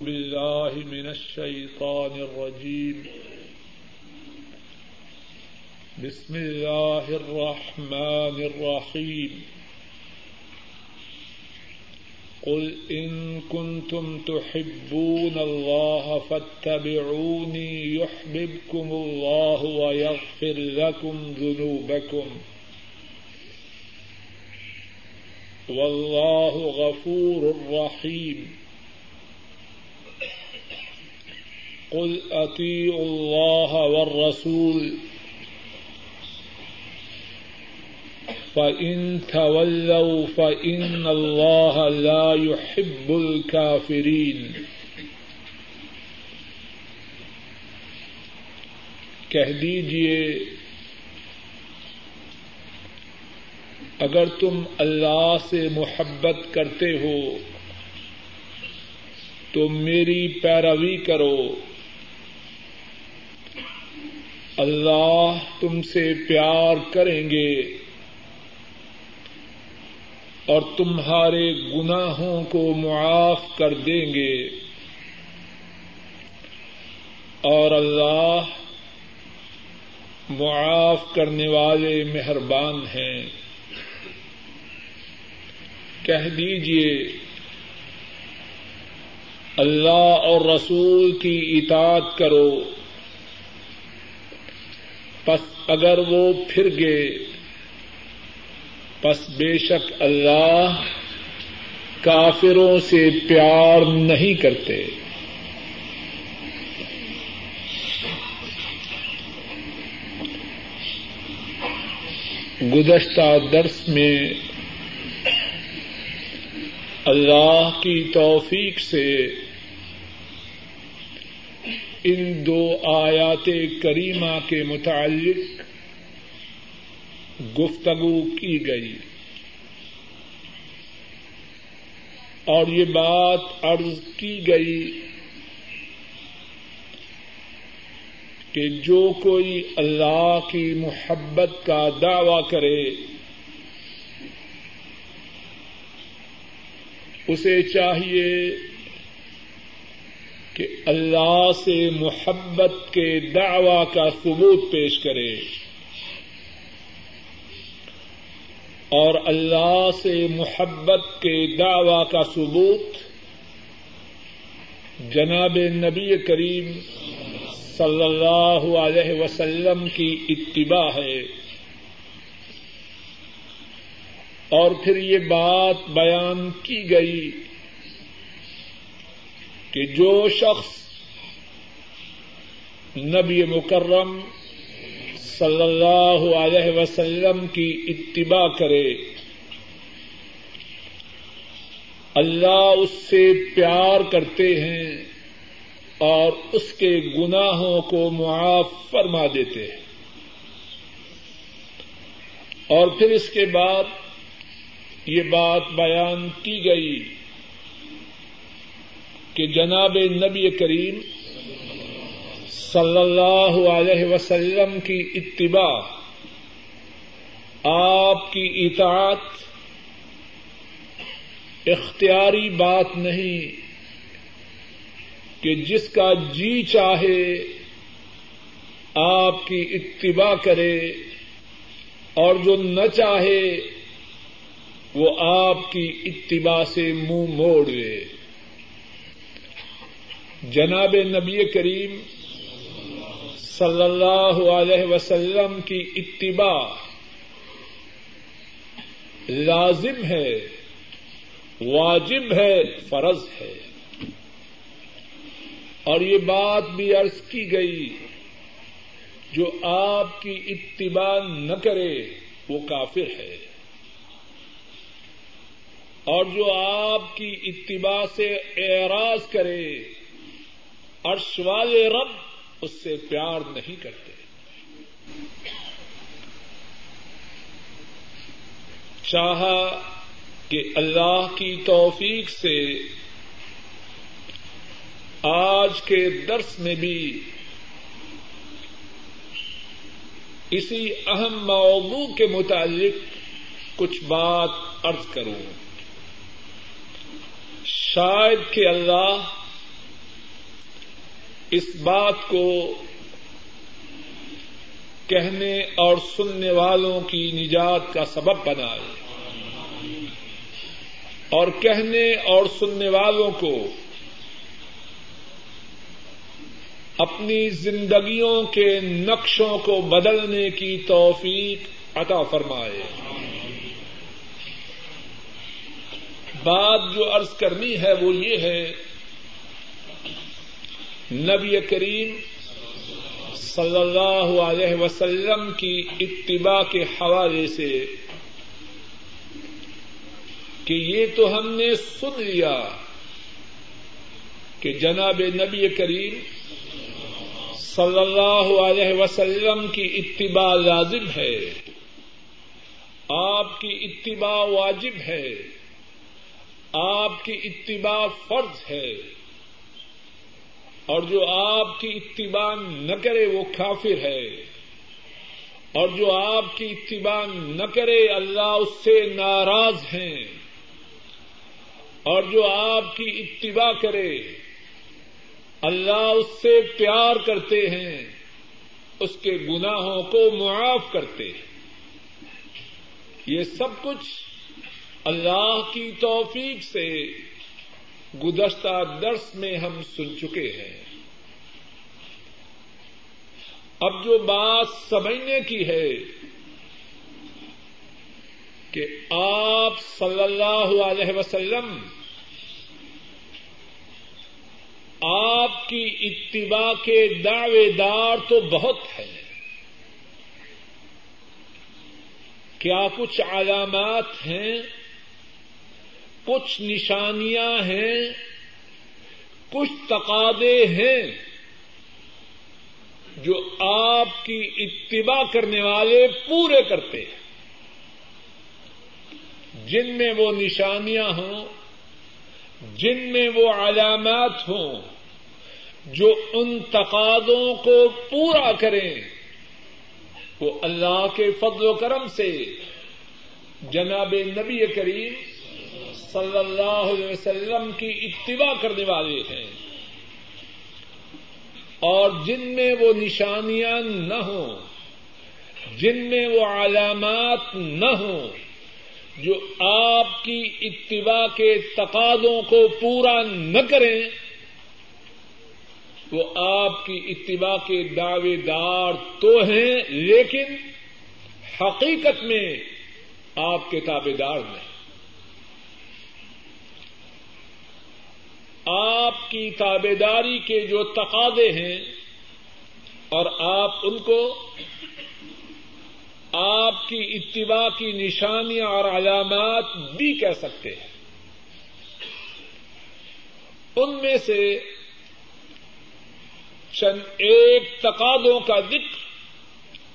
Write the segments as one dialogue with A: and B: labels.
A: بالله من الشيطان الرجيم. بسم الله الرحمن الرحيم. قل إن كنتم تحبون الله فاتبعوني يحببكم الله ويغفر لكم ذنوبكم. والله غفور رحيم. قل اطیعوا الله والرسول فإن تولوا فإن الله لا يحب الكافرين کہہ دیجیے، اگر تم اللہ سے محبت کرتے ہو تو میری پیروی کرو۔ اللہ تم سے پیار کریں گے اور تمہارے گناہوں کو معاف کر دیں گے اور اللہ معاف کرنے والے مہربان ہیں۔ کہہ دیجیے اللہ اور رسول کی اطاعت کرو۔ پس اگر وہ پھر گئے پس بے شک اللہ کافروں سے پیار نہیں کرتے۔ گزشتہ درس میں اللہ کی توفیق سے ان دو آیات کریمہ کے متعلق گفتگو کی گئی۔ اور یہ بات عرض کی گئی کہ جو کوئی اللہ کی محبت کا دعوی کرے، اسے چاہیے کہ اللہ سے محبت کے دعوی کا ثبوت پیش کرے۔ اور اللہ سے محبت کے دعوی کا ثبوت جناب نبی کریم صلی اللہ علیہ وسلم کی اتباع ہے۔ اور پھر یہ بات بیان کی گئی کہ جو شخص نبی مکرم صلی اللہ علیہ وسلم کی اتباع کرے، اللہ اس سے پیار کرتے ہیں اور اس کے گناہوں کو معاف فرما دیتے ہیں۔ اور پھر اس کے بعد یہ بات بیان کی گئی کہ جناب نبی کریم صلی اللہ علیہ وسلم کی اتباع، آپ کی اطاعت اختیاری بات نہیں کہ جس کا جی چاہے آپ کی اتباع کرے اور جو نہ چاہے وہ آپ کی اتباع سے منہ موڑ لے۔ جناب نبی کریم صلی اللہ علیہ وسلم کی اتباع لازم ہے، واجب ہے، فرض ہے۔ اور یہ بات بھی عرض کی گئی، جو آپ کی اتباع نہ کرے، وہ کافر ہے۔ اور جو آپ کی اتباع سے اعراض کرے عرش والے رب اس سے پیار نہیں کرتے۔ چاہا کہ اللہ کی توفیق سے آج کے درس میں بھی اسی اہم موضوع کے متعلق کچھ بات ارض کروں۔ شاید کہ اللہ اس بات کو کہنے اور سننے والوں کی نجات کا سبب بنائے اور کہنے اور سننے والوں کو اپنی زندگیوں کے نقشوں کو بدلنے کی توفیق عطا فرمائے۔ بات جو عرض کرنی ہے وہ یہ ہے نبی کریم صلی اللہ علیہ وسلم کی اتباع کے حوالے سے کہ یہ تو ہم نے سن لیا کہ جناب نبی کریم صلی اللہ علیہ وسلم کی اتباع لازم ہے، آپ کی اتباع واجب ہے، آپ کی اتباع فرض ہے۔ اور جو آپ کی اتباع نہ کرے وہ کافر ہے۔ اور جو آپ کی اتباع نہ کرے اللہ اس سے ناراض ہیں۔ اور جو آپ کی اتباع کرے اللہ اس سے پیار کرتے ہیں، اس کے گناہوں کو معاف کرتے ہیں۔ یہ سب کچھ اللہ کی توفیق سے گزشتہ درس میں ہم سن چکے ہیں۔ اب جو بات سمجھنے کی ہے کہ آپ صلی اللہ علیہ وسلم آپ کی اتباع کے دعوے دار تو بہت ہیں۔ کیا کچھ علامات ہیں کچھ نشانیاں ہیں، کچھ تقاضے ہیں جو آپ کی اتباع کرنے والے پورے کرتے ہیں۔ جن میں وہ نشانیاں ہوں، جن میں وہ علامات ہوں جو ان تقاضوں کو پورا کریں، وہ اللہ کے فضل و کرم سے جناب نبی کریم صلی اللہ علیہ وسلم کی اتباع کرنے والے ہیں۔ اور جن میں وہ نشانیاں نہ ہوں، جن میں وہ علامات نہ ہوں، جو آپ کی اتباع کے تقاضوں کو پورا نہ کریں، وہ آپ کی اتباع کے دعوے دار تو ہیں، لیکن حقیقت میں آپ کے تابے دار نہیں۔ آپ کی تابے داری کے جو تقاضے ہیں اور آپ ان کو آپ کی اتباع کی نشانیاں اور علامات بھی کہہ سکتے ہیں۔ ان میں سے چند ایک تقاضوں کا ذکر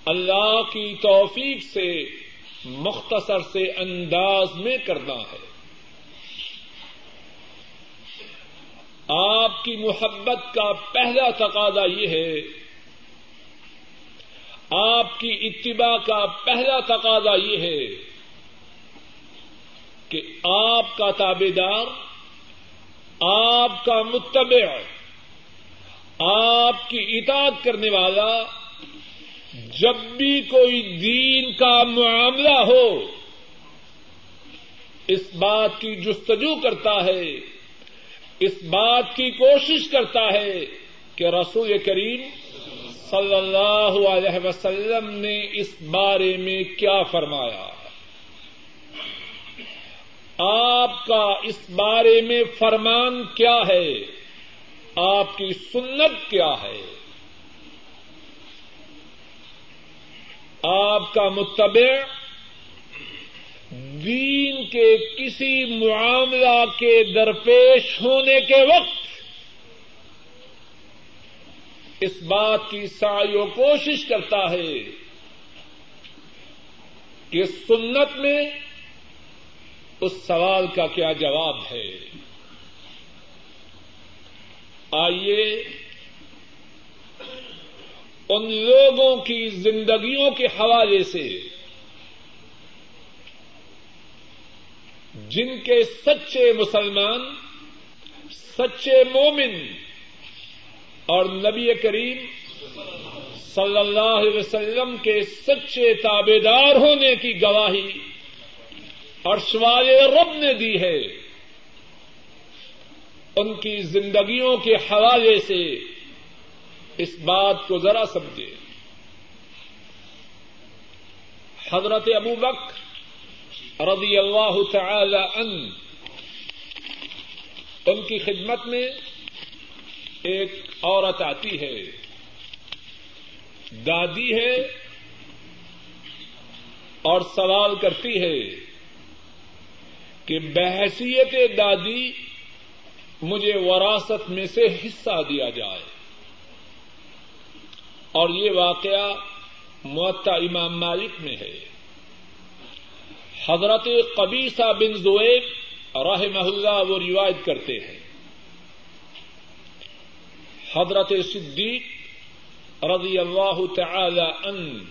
A: اللہ کی توفیق سے مختصر سے انداز میں کرنا ہے۔ آپ کی محبت کا پہلا تقاضا یہ ہے، آپ کی اتباع کا پہلا تقاضا یہ ہے کہ آپ کا تابے دار، آپ کا متبع، آپ کی اطاعت کرنے والا جب بھی کوئی دین کا معاملہ ہو، اس بات کی جستجو کرتا ہے۔ اس بات کی کوشش کرتا ہے کہ رسول کریم صلی اللہ علیہ وسلم نے اس بارے میں کیا فرمایا۔ آپ کا اس بارے میں فرمان کیا ہے؟ آپ کی سنت کیا ہے؟ آپ کا متبع دین کے کسی معاملہ کے درپیش ہونے کے وقت اس بات کی ساری و کوشش کرتا ہے کہ سنت میں اس سوال کا کیا جواب ہے۔ آئیے ان لوگوں کی زندگیوں کے حوالے سے جن کے سچے مسلمان، سچے مومن اور نبی کریم صلی اللہ علیہ وسلم کے سچے تابے دار ہونے کی گواہی اور سوال رب نے دی ہے، ان کی زندگیوں کے حوالے سے اس بات کو ذرا سمجھے حضرت ابو بکر رضی اللہ تعالی ان ان کی خدمت میں ایک عورت آتی ہے۔ دادی ہے اور سوال کرتی ہے کہ بحثیت دادی مجھے وراثت میں سے حصہ دیا جائے۔ اور یہ واقعہ معطا امام مالک میں ہے۔ حضرت قبیصہ بن زویب راہ محلہ وہ روایت کرتے ہیں۔ حضرت صدیق رضی اللہ تعالی ان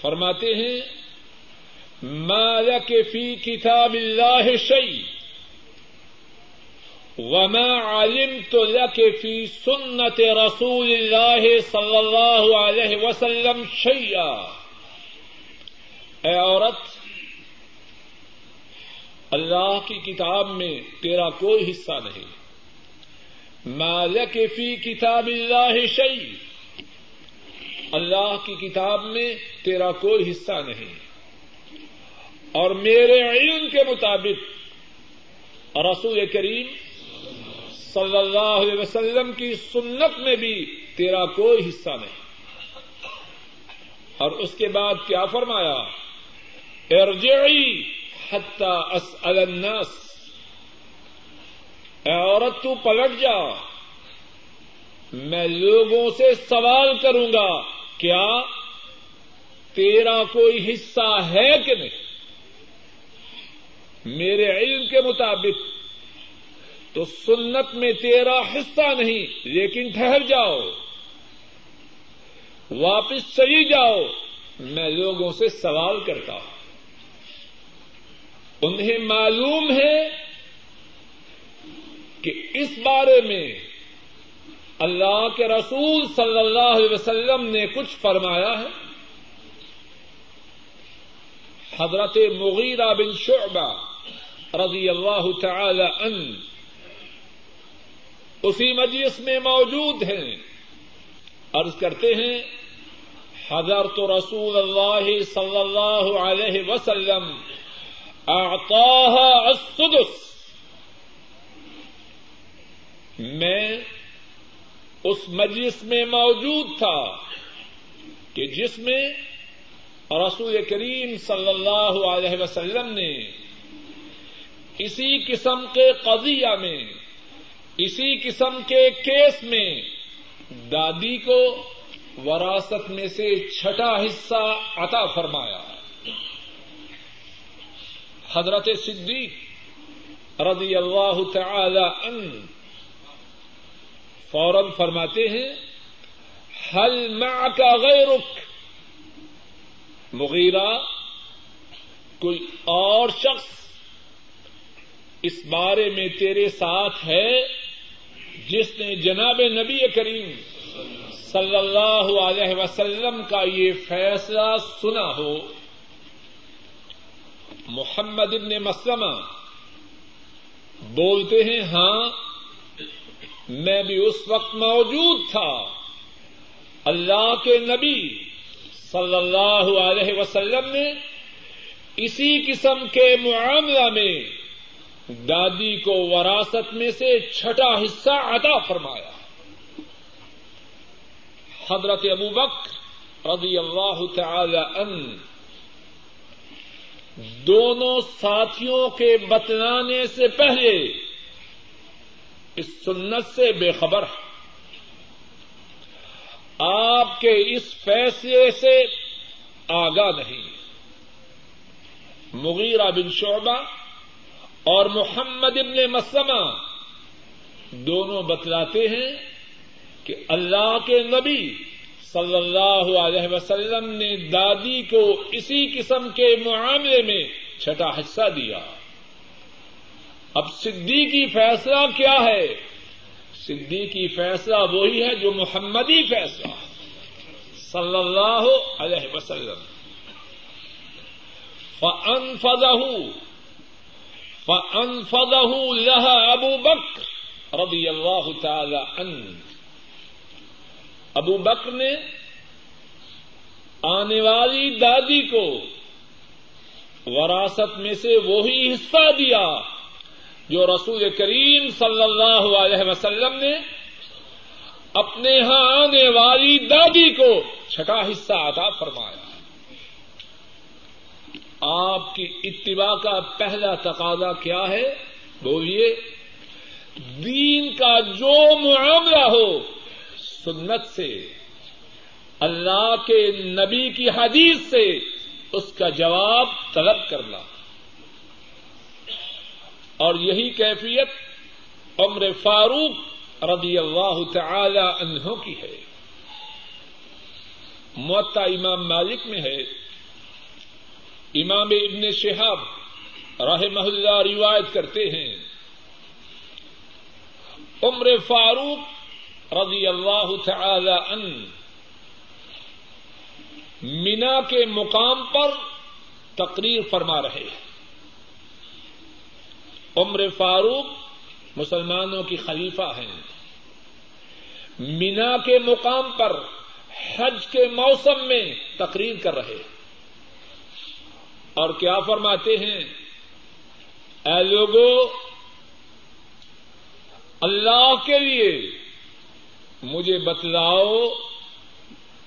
A: فرماتے ہیں مالک فی کتاب اللہ شعی وما علمت لك في سنة رسول الله صلی اللہ علیہ وسلم شيئا اے عورت، اللہ کی کتاب میں تیرا کوئی حصہ نہیں۔ مالک فی کتاب اللہ شعی اللہ کی کتاب میں تیرا کوئی حصہ نہیں۔ اور میرے علم کے مطابق رسول کریم صلی اللہ علیہ وسلم کی سنت میں بھی تیرا کوئی حصہ نہیں۔ اور اس کے بعد کیا فرمایا؟ ارجعی حتی اسأل الناس. اے عورت، تو پلٹ جا. میں لوگوں سے سوال کروں گا، کیا تیرا کوئی حصہ ہے کہ نہیں؟ میرے علم کے مطابق تو سنت میں تیرا حصہ نہیں، لیکن ٹھہر جاؤ. واپس چلی جاؤ. میں لوگوں سے سوال کرتا ہوں۔ انہیں معلوم ہے کہ اس بارے میں اللہ کے رسول صلی اللہ علیہ وسلم نے کچھ فرمایا ہے۔ حضرت مغیرہ بن شعبہ رضی اللہ تعالی عنہ اسی مجلس میں موجود ہیں۔ عرض کرتے ہیں، حضرت رسول اللہ صلی اللہ علیہ وسلم اعطاها السدس۔ میں اس مجلس میں موجود تھا کہ جس میں رسول کریم صلی اللہ علیہ وسلم نے اسی قسم کے قضیہ میں، اسی قسم کے کیس میں دادی کو وراثت میں سے چھٹا حصہ عطا فرمایا۔ حضرت صدیق رضی اللہ تعالی ان فوراً فرماتے ہیں حل مع کا غیرک؟ مغیرہ، کوئی اور شخص اس بارے میں تیرے ساتھ ہے جس نے جناب نبی کریم صلی اللہ علیہ وسلم کا یہ فیصلہ سنا ہو۔ محمد ابن مسلمہ۔ بولتے ہیں ہاں میں بھی اس وقت موجود تھا۔ اللہ کے نبی صلی اللہ علیہ وسلم نے اسی قسم کے معاملہ میں دادی کو وراثت میں سے چھٹا حصہ عطا فرمایا۔ حضرت ابو بکر رضی اللہ تعالی ان دونوں ساتھیوں کے بتلانے سے پہلے اس سنت سے بے خبر ہے۔ آپ کے اس فیصلے سے آگاہ نہیں۔ مغیرہ بن شعبہ اور محمد ابن مسلمہ دونوں بتلاتے ہیں کہ اللہ کے نبی صلی اللہ علیہ وسلم نے دادی کو اسی قسم کے معاملے میں چھٹا حصہ دیا۔ اب صدیقی فیصلہ کیا ہے؟ صدیقی فیصلہ وہی ہے جو محمدی فیصلہ۔ صلی اللہ علیہ وسلم۔ فن فضہ فن فضہ لہ ابو بکر رضی اللہ تعالی ان ابو بکر نے آنے والی دادی کو وراثت میں سے وہی حصہ دیا جو رسول کریم صلی اللہ علیہ وسلم نے اپنے یہاں آنے والی دادی کو چھٹا حصہ عطا فرمایا۔ آپ کی اتباع کا پہلا تقاضا کیا ہے؟ بولیے، دین کا جو معاملہ ہو سنت سے، اللہ کے نبی کی حدیث سے اس کا جواب طلب کرنا۔ اور یہی کیفیت عمر فاروق رضی اللہ تعالی عنہ کی ہے۔ معتا امام مالک میں ہے۔ امام ابن شہاب راہ اللہ روایت کرتے ہیں۔ عمر فاروق رضی اللہ تعالی عنہ، مینا کے مقام پر تقریر فرما رہے عمر فاروق مسلمانوں کی خلیفہ ہیں۔ مینا کے مقام پر حج کے موسم میں تقریر کر رہے اور کیا فرماتے ہیں؟ اے لوگوں اللہ کے لیے مجھے بتلاؤ،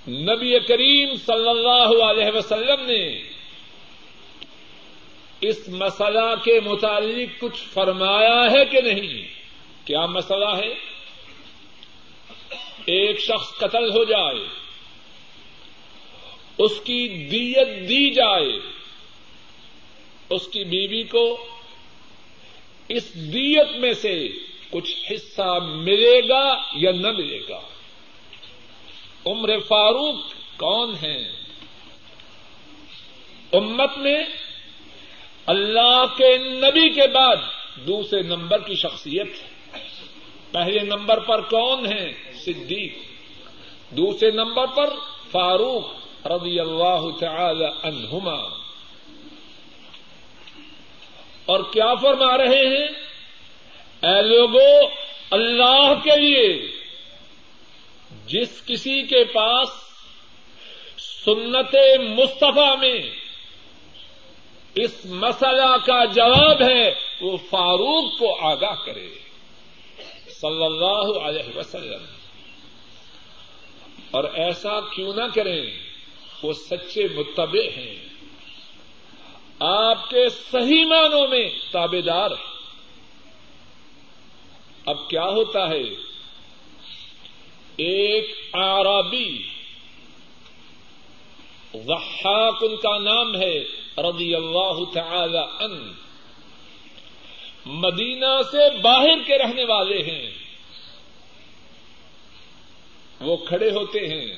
A: نبی کریم صلی اللہ علیہ وسلم نے اس مسئلہ کے متعلق کچھ فرمایا ہے کہ نہیں؟ کیا مسئلہ ہے؟ ایک شخص قتل ہو جائے، اس کی دیت دی جائے، اس کی بیوی کو اس دیت میں سے کچھ حصہ ملے گا یا نہ ملے گا؟ عمر فاروق کون ہیں؟ امت میں اللہ کے نبی کے بعد دوسرے نمبر کی شخصیت پہلے نمبر پر کون ہے صدیق۔ دوسرے نمبر پر فاروق رضی اللہ تعالی عنہما۔ اور کیا فرما رہے ہیں؟ اے لوگوں اللہ کے لیے جس کسی کے پاس سنت مصطفیٰ میں اس مسئلہ کا جواب ہے، وہ فاروق کو آگاہ کرے۔ صلی اللہ علیہ وسلم۔ اور ایسا کیوں نہ کریں، وہ سچے متبع ہیں۔ آپ کے صحیح معنوں میں تابے دار ہیں۔ اب کیا ہوتا ہے؟ ایک آرابی ضحاک ان کا نام ہے رضی اللہ تعالی ان مدینہ سے باہر کے رہنے والے ہیں۔ وہ کھڑے ہوتے ہیں۔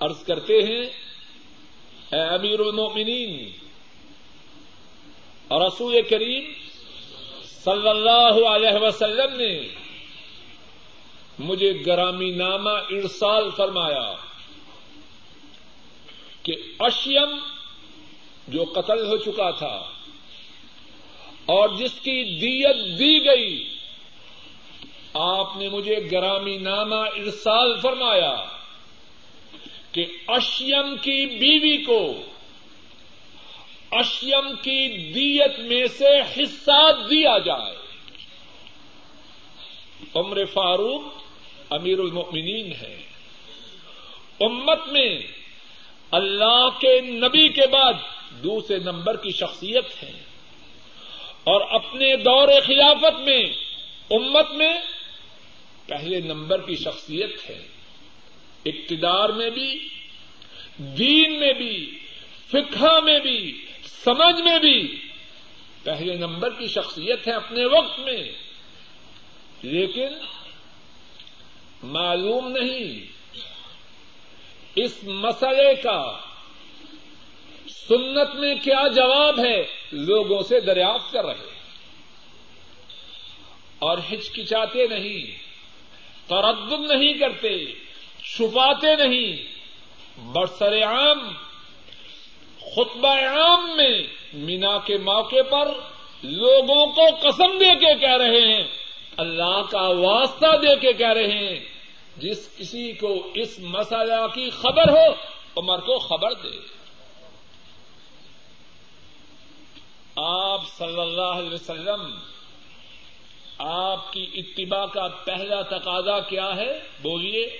A: عرض کرتے ہیں، اے امیر المؤمنین اور رسول کریم صلی اللہ علیہ وسلم نے مجھے گرامی نامہ ارسال فرمایا کہ اشیم جو قتل ہو چکا تھا اور جس کی دیت دی گئی، آپ نے مجھے گرامی نامہ ارسال فرمایا کہ اشیم کی بیوی کو اشیم کی دیت میں سے حصہ دیا جائے۔ عمر فاروق امیر المؤمنین ہے۔ امت میں اللہ کے نبی کے بعد دوسرے نمبر کی شخصیت ہے۔ اور اپنے دور خلافت میں امت میں پہلے نمبر کی شخصیت ہے۔ اقتدار میں بھی، دین میں بھی فکا میں بھی سمجھ میں بھی پہلے نمبر کی شخصیت ہے اپنے وقت میں۔ لیکن معلوم نہیں اس مسئلے کا سنت میں کیا جواب ہے، لوگوں سے دریافت کر رہے اور ہچکچاتے نہیں، تردد نہیں کرتے، چھپاتے نہیں برسر عام خطبہ عام میں مینا کے موقع پر لوگوں کو قسم دے کے کہہ رہے ہیں، اللہ کا واسطہ دے کے کہہ رہے ہیں، جس کسی کو اس مسئلہ کی خبر ہو، عمر کو خبر دے۔ آپ صلی اللہ علیہ وسلم، آپ کی اتباع کا پہلا تقاضا کیا ہے؟ بولیے،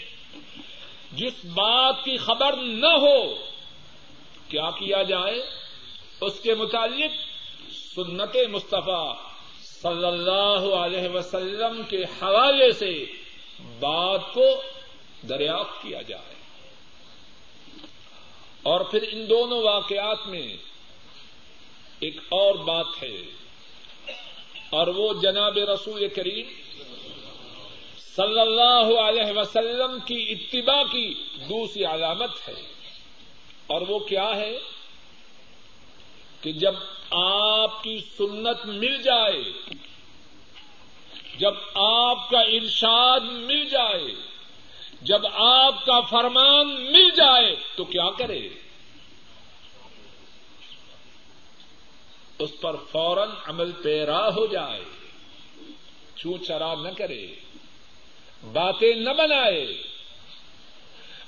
A: جس بات کی خبر نہ ہو کیا کیا جائے؟ اس کے متعلق سنت مصطفیٰ صلی اللہ علیہ وسلم کے حوالے سے بات کو دریافت کیا جائے۔ اور پھر ان دونوں واقعات میں ایک اور بات ہے، اور وہ جناب رسول کریم صلی اللہ علیہ وسلم کی اتباع کی دوسری علامت ہے۔ اور وہ کیا ہے کہ جب آپ کی سنت مل جائے، جب آپ کا ارشاد مل جائے، جب آپ کا فرمان مل جائے، تو کیا کرے؟ اس پر فوراً عمل پیرا ہو جائے چو چرا نہ کرے، باتیں نہ بنائے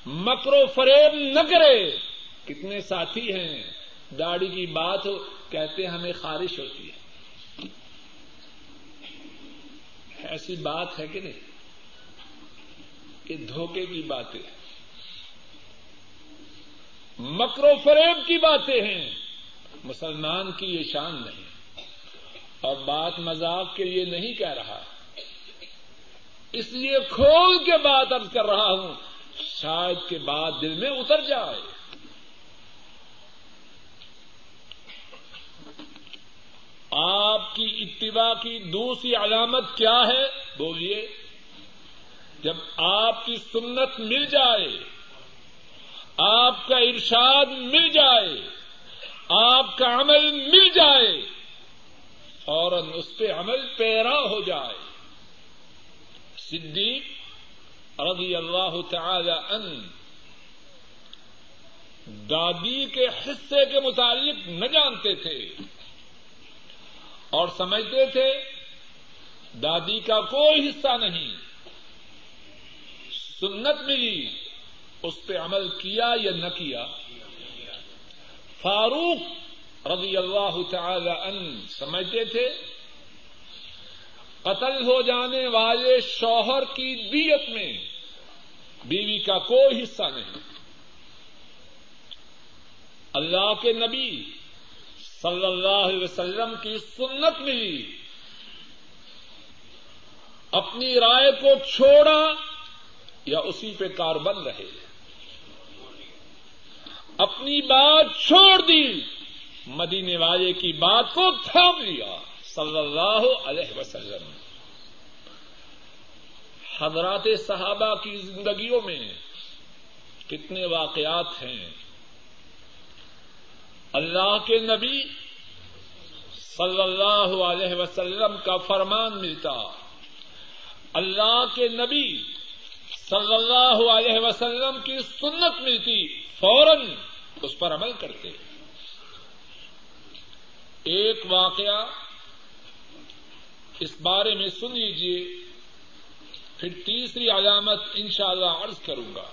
A: مکرو فریب نہ کرے کتنے ساتھی ہیں؟ داڑھی کی بات ہو کہتے ہمیں خارش ہوتی ہے۔ ایسی بات ہے کہ نہیں؟ کہ دھوکے کی باتیں مکرو فریب کی باتیں ہیں۔ مسلمان کی یہ شان نہیں۔ اور بات مذاق کے لیے نہیں کہہ رہا۔ اس لیے کھول کے بات اب کر رہا ہوں۔ شاید کے بعد دل میں اتر جائے۔ آپ کی اتباع کی دوسری علامت کیا ہے؟ بولیے، جب آپ کی سنت مل جائے، آپ کا ارشاد مل جائے، آپ کا عمل مل جائے، فوراً اس پہ عمل پیرا ہو جائے۔ صدیق رضی اللہ تعالی ان دادی کے حصے کے متعلق نہ جانتے تھے۔ اور سمجھتے تھے، دادی کا کوئی حصہ نہیں۔ سنت ملی، اس پہ عمل کیا یا نہ کیا۔ فاروق رضی اللہ تعالی ان سمجھتے تھے، قتل ہو جانے والے شوہر کی دیت میں بیوی کا کوئی حصہ نہیں۔ اللہ کے نبی صلی اللہ علیہ وسلم کی سنت ملی اپنی رائے کو چھوڑا یا اسی پہ کار بند رہے اپنی بات چھوڑ دی، مدینے والے کی بات کو تھام لیا۔ صلی اللہ علیہ وسلم۔ حضرات صحابہ کی زندگیوں میں کتنے واقعات ہیں۔ اللہ کے نبی صلی اللہ علیہ وسلم کا فرمان ملتا۔ اللہ کے نبی صلی اللہ علیہ وسلم کی سنت ملتی، فوراً اس پر عمل کرتے۔ ایک واقعہ اس بارے میں سن لیجیے پھر تیسری علامت انشاءاللہ اللہ عرض کروں گا۔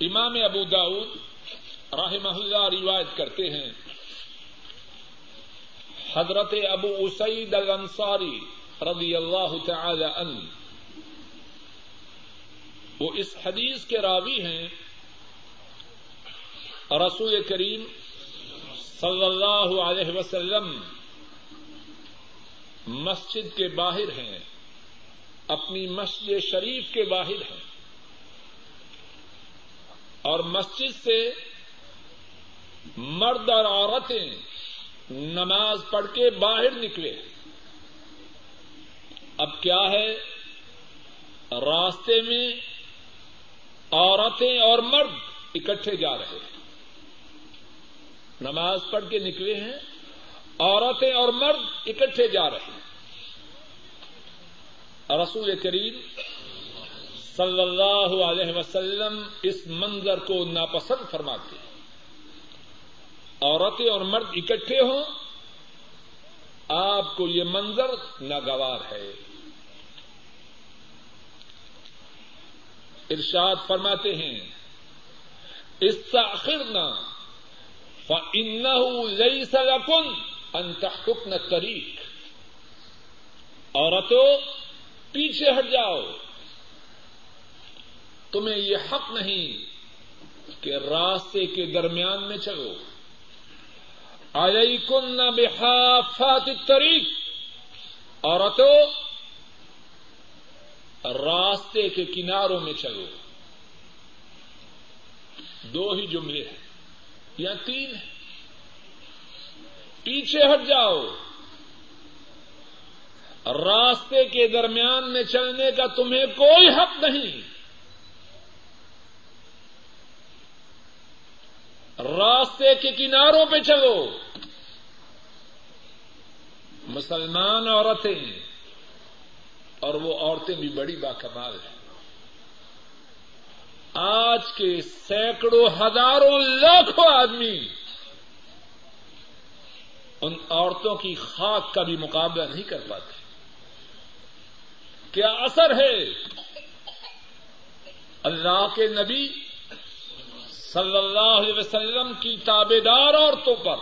A: امام ابو داود رحمہ اللہ روایت کرتے ہیں۔ حضرت ابو اسعید الانصاری رضی اللہ تعالی عنہ۔ وہ اس حدیث کے راوی ہیں۔ رسول کریم صلی اللہ علیہ وسلم مسجد کے باہر ہیں۔ اپنی مسجد شریف کے باہر ہیں۔ اور مسجد سے مرد اور عورتیں نماز پڑھ کے باہر نکلے۔ اب کیا ہے؟ راستے میں عورتیں اور مرد اکٹھے جا رہے ہیں۔ نماز پڑھ کے نکلے ہیں، عورتیں اور مرد اکٹھے جا رہے ہیں۔ رسول کریم صلی اللہ علیہ وسلم اس منظر کو ناپسند فرماتے ہیں۔ عورتیں اور مرد اکٹھے ہوں، آپ کو یہ منظر ناگوار ہے۔ ارشاد فرماتے ہیں اس ساخرنا فن لئی سلکن انتحکن طریق عورتوں، پیچھے ہٹ جاؤ۔ تمہیں یہ حق نہیں کہ راستے کے درمیان میں چلو۔ علیکن بحافات الطریق. عورتوں راستے کے کناروں میں چلو. دو ہی جملے ہیں، یا تین ہیں. پیچھے ہٹ جاؤ. راستے کے درمیان میں چلنے کا تمہیں کوئی حق نہیں. راستے کے کناروں پہ چلو۔ مسلمان عورتیں اور وہ عورتیں بھی بڑی باکمال ہیں۔ آج کے سینکڑوں ہزاروں لاکھوں آدمی ان عورتوں کی خاک کا بھی مقابلہ نہیں کر پاتے۔ کیا اثر ہے؟ اللہ کے نبی صلی اللہ علیہ وسلم کی تابے دار عورتوں پر۔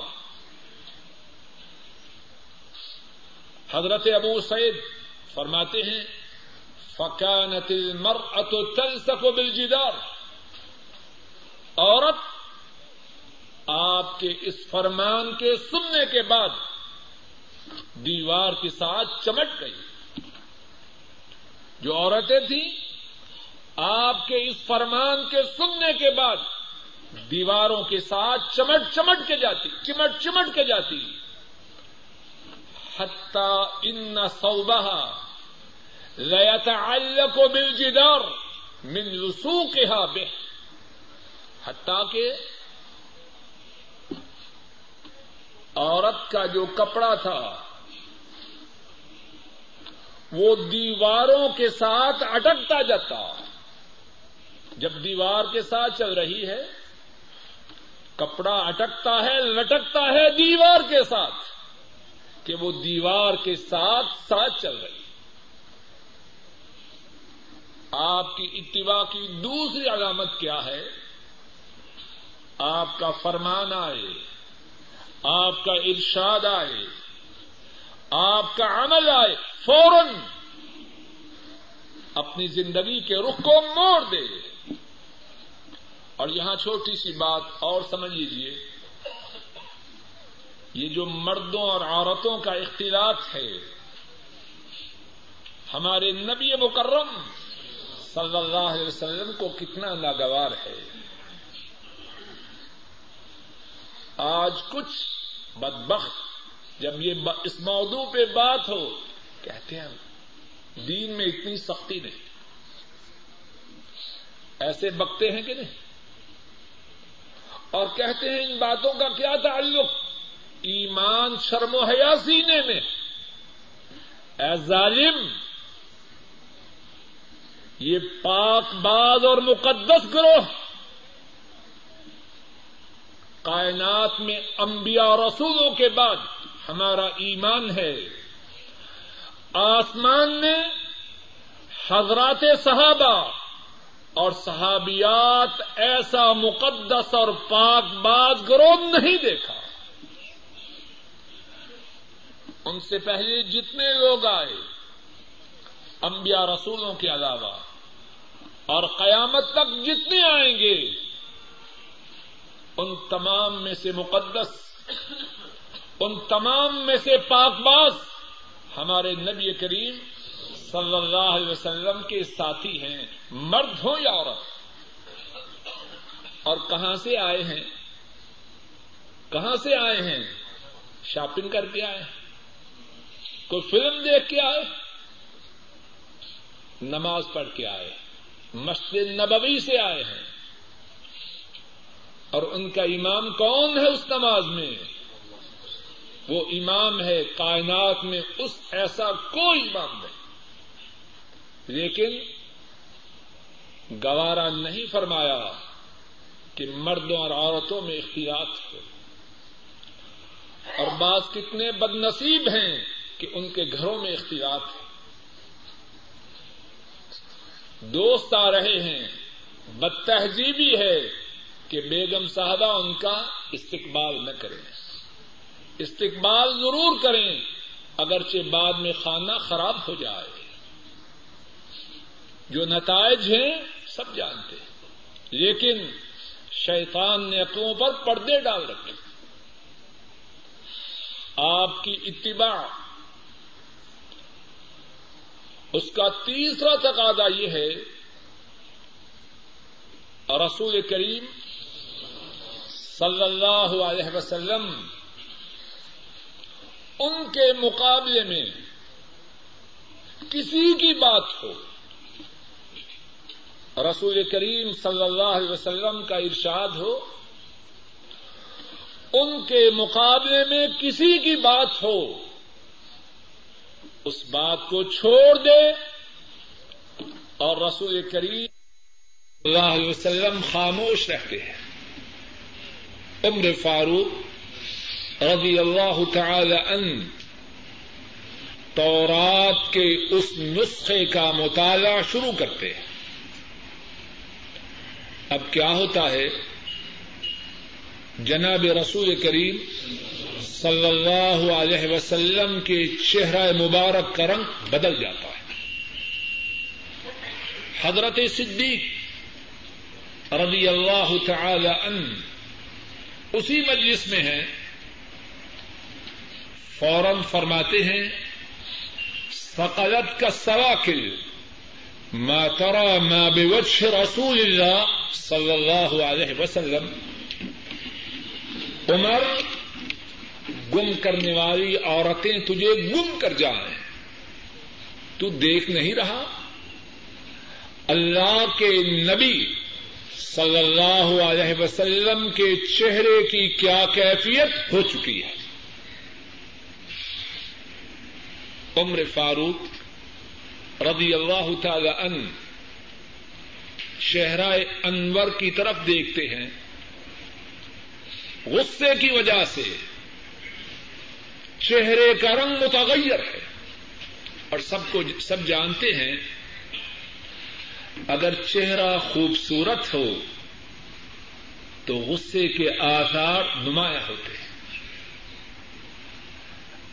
A: حضرت ابو سعید فرماتے ہیں فکانت المرأة تلصق بالجدار۔ عورت آپ کے اس فرمان کے سننے کے بعد دیوار کے ساتھ چمٹ گئی۔ جو عورتیں تھیں، آپ کے اس فرمان کے سننے کے بعد دیواروں کے ساتھ چمٹ چمٹ کے جاتی، چمٹ چمٹ کے جاتی۔ حتی ان صوبہ لیتعلق بالجدار من لسوقها به حتیٰ کہ عورت کا جو کپڑا تھا، وہ دیواروں کے ساتھ اٹکتا جاتا۔ جب دیوار کے ساتھ چل رہی ہے کپڑا اٹکتا ہے، لٹکتا ہے دیوار کے ساتھ، کہ وہ دیوار کے ساتھ ساتھ چل رہی آپ کی اتباع کی دوسری علامت کیا ہے؟ آپ کا فرمان آئے، آپ کا ارشاد آئے، آپ کا عمل آئے، فوراً اپنی زندگی کے رخ کو موڑ دے۔ اور یہاں چھوٹی سی بات اور سمجھ لیجیے یہ جو مردوں اور عورتوں کا اختلاط ہے، ہمارے نبی مکرم صلی اللہ علیہ وسلم کو کتنا ناگوار ہے۔ آج کچھ بدبخت جب یہ اس موضوع پہ بات ہو، کہتے ہیں، دین میں اتنی سختی نہیں۔ ایسے بکتے ہیں کہ نہیں؟ اور کہتے ہیں ان باتوں کا کیا تعلق؟ ایمان شرم و حیا سینے میں۔ اے ظالم، یہ پاک باز اور مقدس گروہ کائنات میں انبیاء رسولوں کے بعد ہمارا ایمان ہے۔ آسمان نے حضرات صحابہ اور صحابیات ایسا مقدس اور پاک باز گروہ نہیں دیکھا۔ ان سے پہلے جتنے لوگ آئے، انبیاء رسولوں کے علاوہ، اور قیامت تک جتنے آئیں گے، ان تمام میں سے مقدس، ان تمام میں سے پاک باز ہمارے نبی کریم صلی اللہ علیہ وسلم کے ساتھی ہیں، مرد ہو یا عورت؟ اور کہاں سے آئے ہیں؟ کہاں سے آئے ہیں؟ شاپنگ کر کے آئے؟ کوئی فلم دیکھ کے آئے؟ نماز پڑھ کے آئے؟ مسجد نبوی سے آئے ہیں؟ اور ان کا امام کون ہے اس نماز میں؟ وہ امام ہے، کائنات میں اس ایسا کوئی امام نہیں۔ لیکن گوارا نہیں فرمایا کہ مردوں اور عورتوں میں اختیارات ہو اور بعض کتنے بد نصیب ہیں کہ ان کے گھروں میں اختیارات ہیں دوست آ رہے ہیں بد تہذیبی ہے کہ بیگم صاحبہ ان کا استقبال نہ کریں۔ استقبال ضرور کریں، اگرچہ بعد میں کھانا خراب ہو جائے۔ جو نتائج ہیں، سب جانتے ہیں۔ لیکن شیطان نے عقلوں پر پردے ڈال رکھے۔ آپ کی اتباع، اس کا تیسرا تقاضا یہ ہے، رسول کریم صلی اللہ علیہ وسلم ان کے مقابلے میں کسی کی بات ہو رسول کریم صلی اللہ علیہ وسلم کا ارشاد ہو، ان کے مقابلے میں کسی کی بات ہو، اس بات کو چھوڑ دے اور رسول کریم صلی اللہ علیہ وسلم خاموش رہتے ہیں۔ عمر فاروق رضی اللہ تعالی ان تورات کے اس نسخے کا مطالعہ شروع کرتے ہیں۔ اب کیا ہوتا ہے؟ جناب رسول کریم صلی اللہ علیہ وسلم کے چہرہ مبارک کا رنگ بدل جاتا ہے۔ حضرت صدیق رضی اللہ تعالی ان اسی مجلس میں ہیں۔ فوراً فرماتے ہیں فقلت کا سواکل ما ترى ما بوجه رسول اللہ صلی اللہ علیہ وسلم. عمر، گم کرنے والی عورتیں تجھے گم کر جائیں تو دیکھ نہیں رہا؟ اللہ کے نبی صلی اللہ علیہ وسلم کے چہرے کی کیا کیفیت ہو چکی ہے؟ عمر فاروق رضی اللہ تعالی ان شہرا انور کی طرف دیکھتے ہیں۔ غصے کی وجہ سے چہرے کا رنگ متغیر ہے اور سب کو سب جانتے ہیں۔ اگر چہرہ خوبصورت ہو تو غصے کے آثار نمایاں ہوتے ہیں۔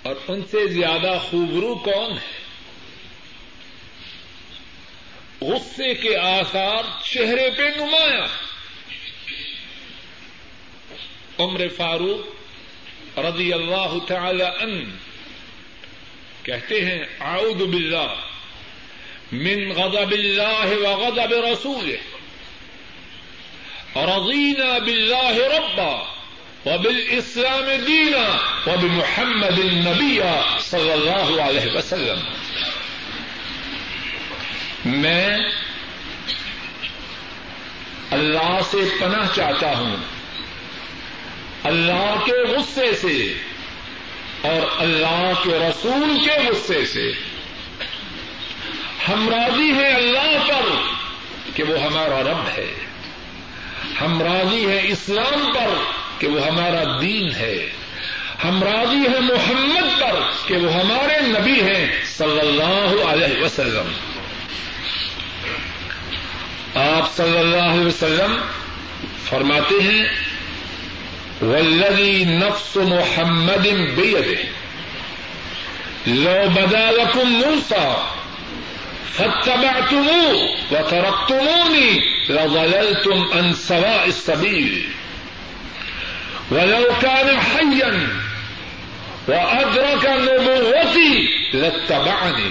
A: اور ان سے زیادہ خوبرو کون ہے؟ غصے کے آثار چہرے پہ نمایاں۔ عمر فاروق رضی اللہ تعالی ان کہتے ہیں، اعوذ باللہ من غضب اللہ و غضب رسوله رضینا باللہ ربا وبالاسلام دینا وبمحمد النبی صلی اللہ علیہ وسلم. میں اللہ سے پناہ چاہتا ہوں۔ اللہ کے غصے سے اور اللہ کے رسول کے غصے سے۔ ہم راضی ہیں اللہ پر کہ وہ ہمارا رب ہے۔ ہم راضی ہیں اسلام پر کہ وہ ہمارا دین ہے۔ ہم راضی ہیں محمد پر کہ وہ ہمارے نبی ہیں صلی اللہ علیہ وسلم۔ آپ صلی اللہ علیہ وسلم فرماتے ہیں ولدی نفس محمد بیده لو بدا لكم موسى، فاتبعتموه وتركتموني لضللتم عن سواء السبيل۔ ولو كان حيا وأدرك نبوتي لاتبعني۔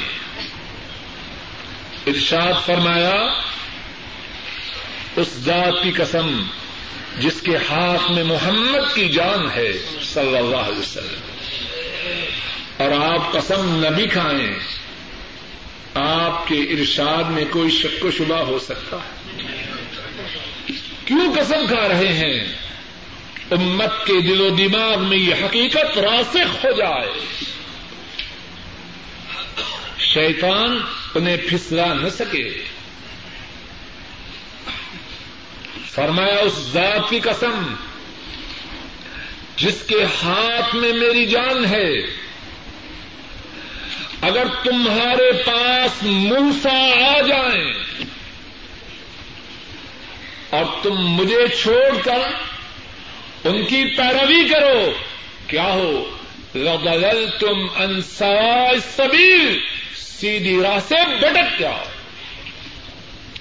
A: ارشاد فرمایا اس ذات کی قسم جس کے ہاتھ میں محمد کی جان ہے، صلی اللہ علیہ وسلم۔ اور آپ قسم نبی کھائیں، آپ کے ارشاد میں کوئی شک و شبہ ہو سکتا ہے۔ کیوں قسم کھا رہے ہیں؟ امت کے دل و دماغ میں یہ حقیقت راسخ ہو جائے۔ شیطان انہیں پھسلا نہ سکے۔ فرمایا اس ذات کی قسم جس کے ہاتھ میں میری جان ہے، اگر تمہارے پاس موسا آ جائیں اور تم مجھے چھوڑ کر ان کی پیروی کرو، کیا ہو؟ لغلل تم انسا سبیر سیدھی راہ سے بٹک جاؤ۔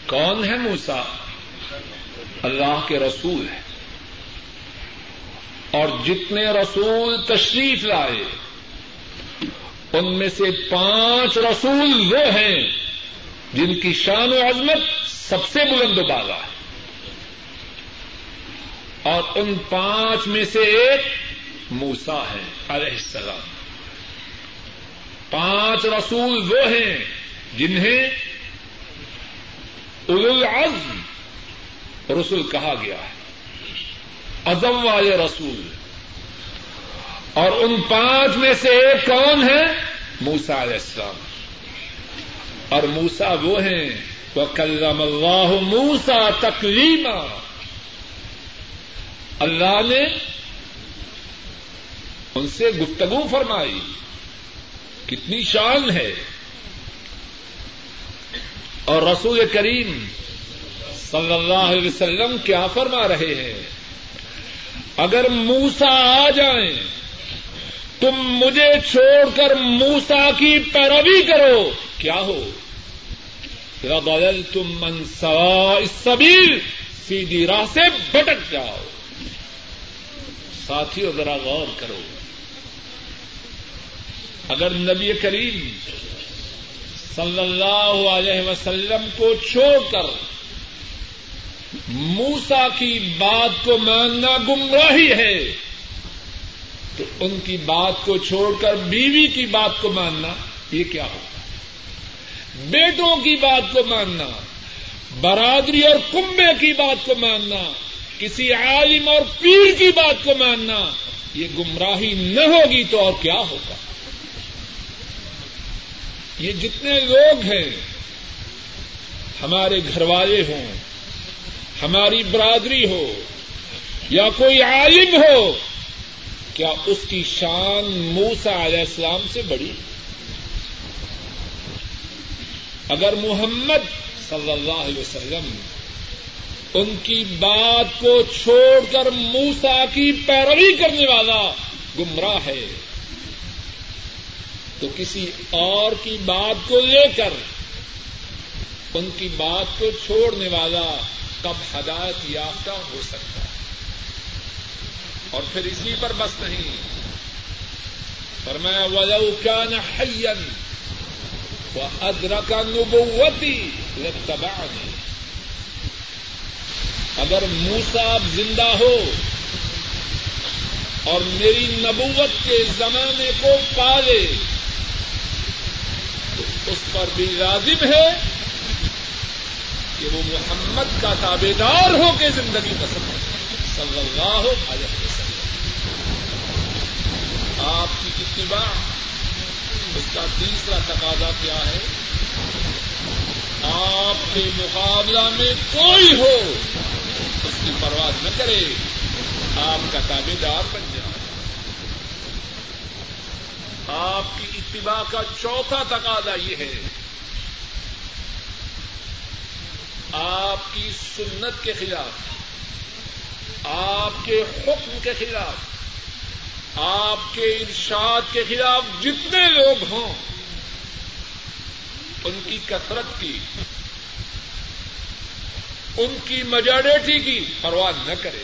A: کون ہے موسا اللہ کے رسول ہے اور جتنے رسول تشریف لائے، ان میں سے پانچ رسول وہ ہیں جن کی شان و عظمت سب سے بلند بالا ہے۔ اور ان پانچ میں سے ایک موسا ہے، علیہ السلام۔ پانچ رسول وہ ہیں جنہیں العزم رسول کہا گیا ہے۔ ازم والے رسول۔ اور ان پانچ میں سے ایک کون ہے؟ موسا علیہ السلام۔ اور موسا وہ ہیں۔ وہ کلام اللہ موسا تکلیما اللہ نے ان سے گفتگو فرمائی۔ کتنی شان ہے۔ اور رسول کریم صلی اللہ علیہ وسلم کیا فرما رہے ہیں؟ اگر موسا آ جائیں، تم مجھے چھوڑ کر موسا کی پیروی کرو، کیا ہو؟ بدل تم منسا سبیر سیدھی راہ سے بٹک جاؤ۔ ساتھیوں ذرا غور کرو۔ اگر نبی کریم صلی اللہ علیہ وسلم کو چھوڑ کر موسا کی بات کو ماننا گمراہی ہے تو ان کی بات کو چھوڑ کر بیوی کی بات کو ماننا، یہ کیا ہوگا بیٹوں کی بات کو ماننا، برادری اور کنبے کی بات کو ماننا، کسی عالم اور پیر کی بات کو ماننا، یہ گمراہی نہ ہوگی تو اور کیا ہوگا؟ یہ جتنے لوگ ہیں، ہمارے گھر والے ہوں ہماری برادری ہو یا کوئی عالم ہو، کیا اس کی شان موسا علیہ السلام سے بڑی؟ اگر محمد صلی اللہ علیہ وسلم ان کی بات کو چھوڑ کر موسا کی پیروی کرنے والا گمراہ ہے، تو کسی اور کی بات کو لے کر ان کی بات کو چھوڑنے والا کب ہدایت یافتہ ہو سکتا ہے۔ اور پھر اسی پر بس نہیں۔ پر میں ولو كان حيا وادرك نبوتي لاتبعني۔ اگر موسا زندہ ہو اور میری نبوت کے زمانے کو پالے، تو اس پر بھی لازم ہے۔ کہ وہ محمد کا تابے دار ہو کے زندگی پسند صلی اللہ علیہ وسلم۔ آپ کی اتباع اس کا تیسرا تقاضا کیا ہے؟ آپ کے مقابلہ میں کوئی ہو، اس کی پرواہ نہ کرے۔ آپ کا تابے دار بن جائے۔ آپ کی اتباع کا چوتھا تقاضا یہ ہے آپ کی سنت کے خلاف، آپ کے حکم کے خلاف، آپ کے ارشاد کے خلاف جتنے لوگ ہوں، ان کی کثرت کی، ان کی میجارٹی کی پرواہ نہ کرے۔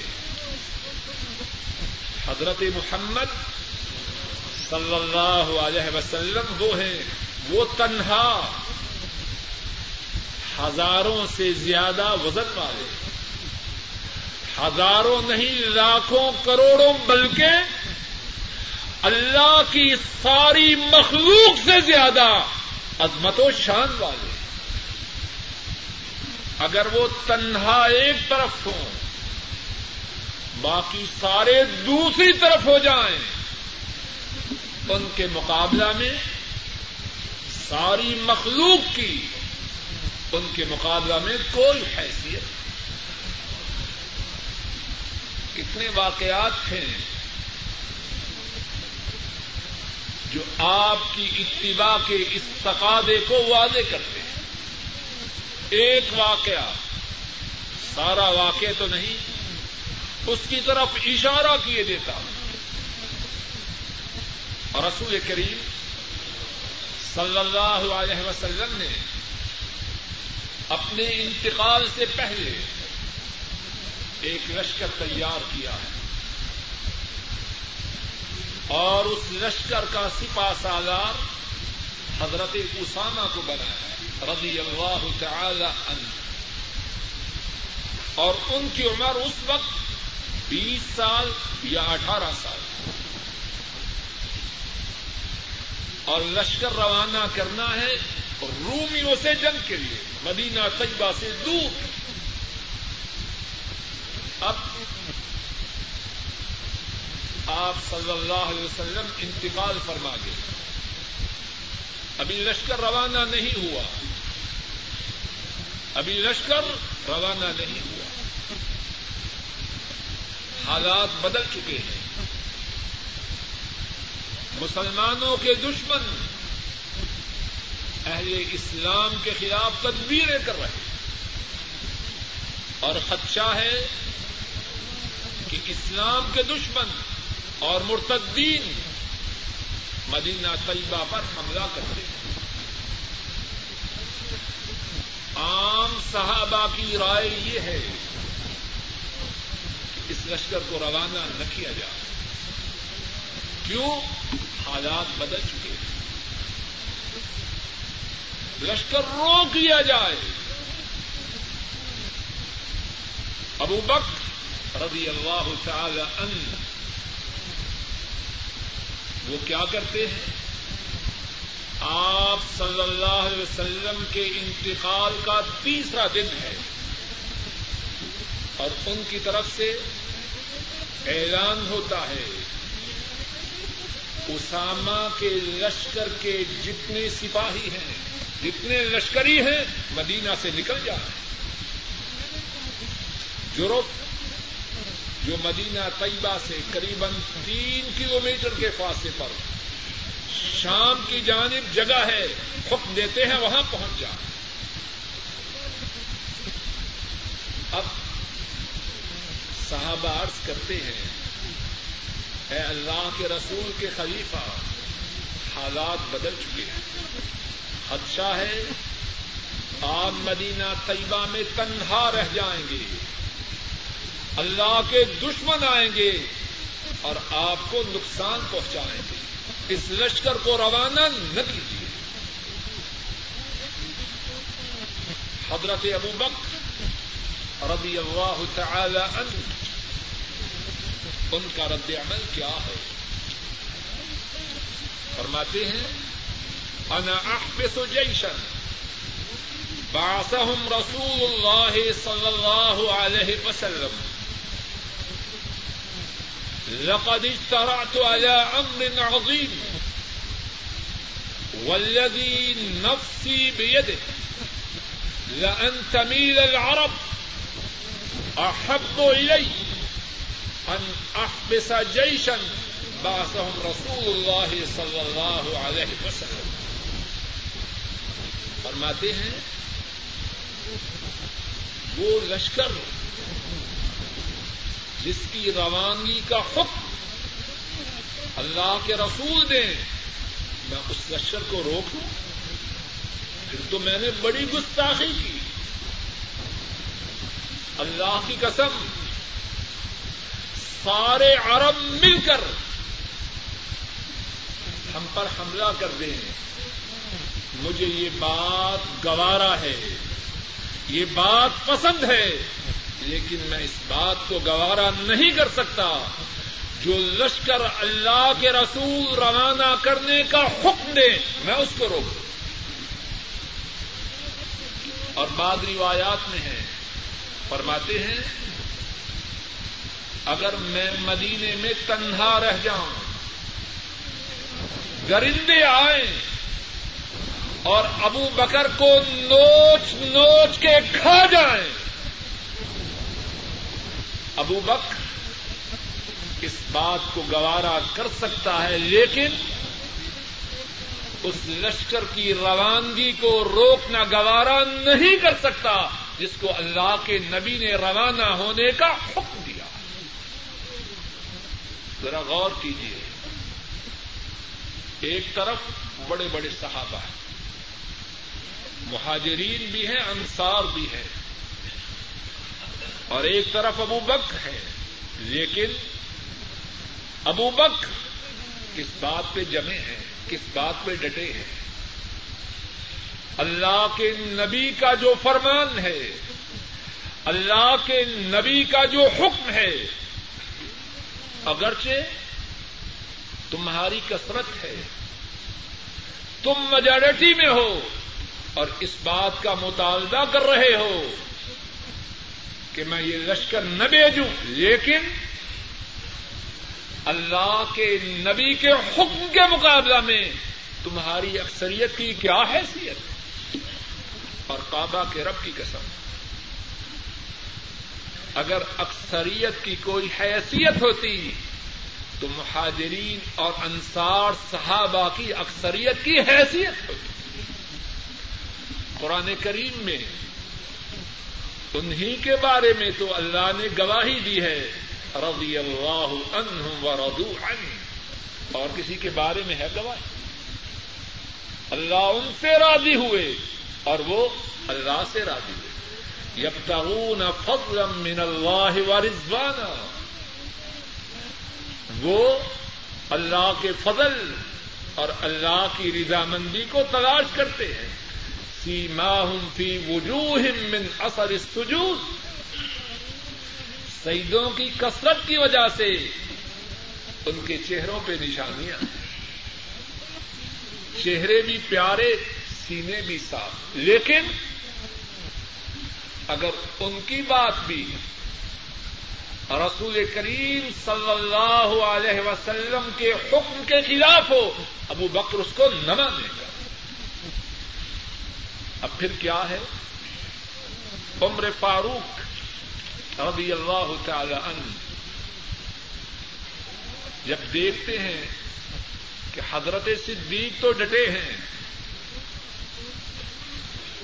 A: حضرت محمد صلی اللہ علیہ وسلم وہ ہیں، وہ تنہا ہزاروں سے زیادہ وزن والے۔ ہزاروں نہیں، لاکھوں، کروڑوں، بلکہ اللہ کی ساری مخلوق سے زیادہ عظمت و شان والے۔ اگر وہ تنہا ایک طرف ہوں، باقی سارے دوسری طرف ہو جائیں، ان کے مقابلہ میں ساری مخلوق کی ان کے مقابلہ میں کوئی حیثیت کتنے واقعات ہیں جو آپ کی اتباع کے اس تقاضے کو واضح کرتے ہیں۔ ایک واقعہ، سارا واقع تو نہیں، اس کی طرف اشارہ کیے دیتا اور رسول کریم صلی اللہ علیہ وسلم نے اپنے انتقال سے پہلے ایک لشکر تیار کیا ہے اور اس لشکر کا سپا سالار حضرت اسامہ کو بنایا رضی اللہ تعالی عنہ۔ اور ان کی عمر اس وقت بیس سال یا اٹھارہ سال۔ اور لشکر روانہ کرنا ہے رومیوں سے جنگ کے لیے، مدینہ طیبہ سے دور۔ اب آپ صلی اللہ علیہ وسلم انتقال فرما گئے۔ ابھی لشکر روانہ نہیں ہوا۔ ابھی لشکر روانہ نہیں ہوا۔ حالات بدل چکے ہیں۔ مسلمانوں کے دشمن اہل اسلام کے خلاف تدبیریں کر رہے ہیں۔ اور خدشہ ہے کہ اسلام کے دشمن اور مرتدین مدینہ طیبہ پر حملہ کرتے ہیں۔ عام صحابہ کی رائے یہ ہے کہ اس لشکر کو روانہ نہ کیا جائے۔ کیوں؟ حالات بدل چکے ہیں۔ لشکر روک لیا جائے۔ ابو بک رضی اللہ تعالی عنہ، وہ کیا کرتے ہیں؟ آپ صلی اللہ علیہ وسلم کے انتقال کا تیسرا دن ہے۔ اور ان کی طرف سے اعلان ہوتا ہے اسامہ کے لشکر کے جتنے سپاہی ہیں، جتنے لشکری ہیں، مدینہ سے نکل جائیں یورپ، جو مدینہ طیبہ سے قریب تین کلو میٹر کے فاصلے پر شام کی جانب جگہ ہے حکم دیتے ہیں، وہاں پہنچ جا اب صحابہ عرض کرتے ہیں اے اللہ کے رسول کے خلیفہ، حالات بدل چکے ہیں۔ خدشہ ہے، آپ مدینہ طیبہ میں تنہا رہ جائیں گے۔ اللہ کے دشمن آئیں گے اور آپ کو نقصان پہنچائیں گے۔ اس لشکر کو روانہ نہ کیجیے۔ حضرت ابو بک رضی اللہ تعالی عنہ ان کا رد عمل کیا ہے؟ فرماتے ہیں، انا احبس جیشن بعثهم رسول اللہ صلی اللہ علیہ وسلم. لقد اجترعت على امر عظيم والذي نفسي بيده لأن تميل العرب أحب إلي أن أحبس جيشا بعثهم رسول الله صلى الله عليه وسلم. فرماتے ہیں، وہ لشکر جس کی روانگی کا حکم اللہ کے رسول نے میں اس لشکر کو روک لوں پھر تو میں نے بڑی گستاخی کی۔ اللہ کی قسم سارے عرب مل کر ہم پر حملہ کر دیں۔ مجھے یہ بات گوارا ہے۔ یہ بات پسند ہے۔ لیکن میں اس بات کو گوارا نہیں کر سکتا۔ جو لشکر اللہ کے رسول روانہ کرنے کا حکم دے، میں اس کو روک اور بعد روایات میں ہے، فرماتے ہیں اگر میں مدینے میں تنہا رہ جاؤں، گرندے آئیں اور ابو بکر کو نوچ نوچ کے کھا جائیں۔ ابو بکر اس بات کو گوارا کر سکتا ہے، لیکن اس لشکر کی روانگی کو روکنا گوارا نہیں کر سکتا، جس کو اللہ کے نبی نے روانہ ہونے کا حکم دیا۔ ذرا غور کیجیے ایک طرف بڑے بڑے صحابہ ہیں۔ مہاجرین بھی ہیں، انصار بھی ہیں۔ اور ایک طرف ابو بک ہے لیکن ابو بک کس بات پہ جمے ہیں، کس بات پہ ڈٹے ہیں؟ اللہ کے نبی کا جو فرمان ہے، اللہ کے نبی کا جو حکم ہے اگرچہ تمہاری کثرت ہے، تم میجورٹی میں ہو اور اس بات کا مطالبہ کر رہے ہو کہ میں یہ لشکر نہ بھیجوں۔ لیکن اللہ کے نبی کے حکم کے مقابلہ میں تمہاری اکثریت کی کیا حیثیت؟ اور کعبہ کے رب کی قسم۔ اگر اکثریت کی کوئی حیثیت ہوتی تو مہاجرین اور انصار صحابہ کی اکثریت کی حیثیت ہوتی۔ قرآن کریم میں انہیں کے بارے میں تو اللہ نے گواہی دی ہے رضی اللہ عنہم ورضو عنہ۔ اور کسی کے بارے میں ہے گواہی۔ اللہ ان سے راضی ہوئے اور وہ اللہ سے راضی ہوئے۔ یبتغون فضلا من اللہ ورضوانا وہ اللہ کے فضل اور اللہ کی رضامندی کو تلاش کرتے ہیں. سیماہم فی وجوہم من اثر السجود. سیدوں کی کثرت کی وجہ سے ان کے چہروں پہ نشانیاں چہرے بھی پیارے، سینے بھی صاف. لیکن اگر ان کی بات بھی رسول کریم صلی اللہ علیہ وسلم کے حکم کے خلاف ہو، ابو بکر اس کو نہ مانے گا۔ اب پھر کیا ہے؟ عمر فاروق رضی اللہ تعالی عنہ جب دیکھتے ہیں کہ حضرت صدیق تو ڈٹے ہیں،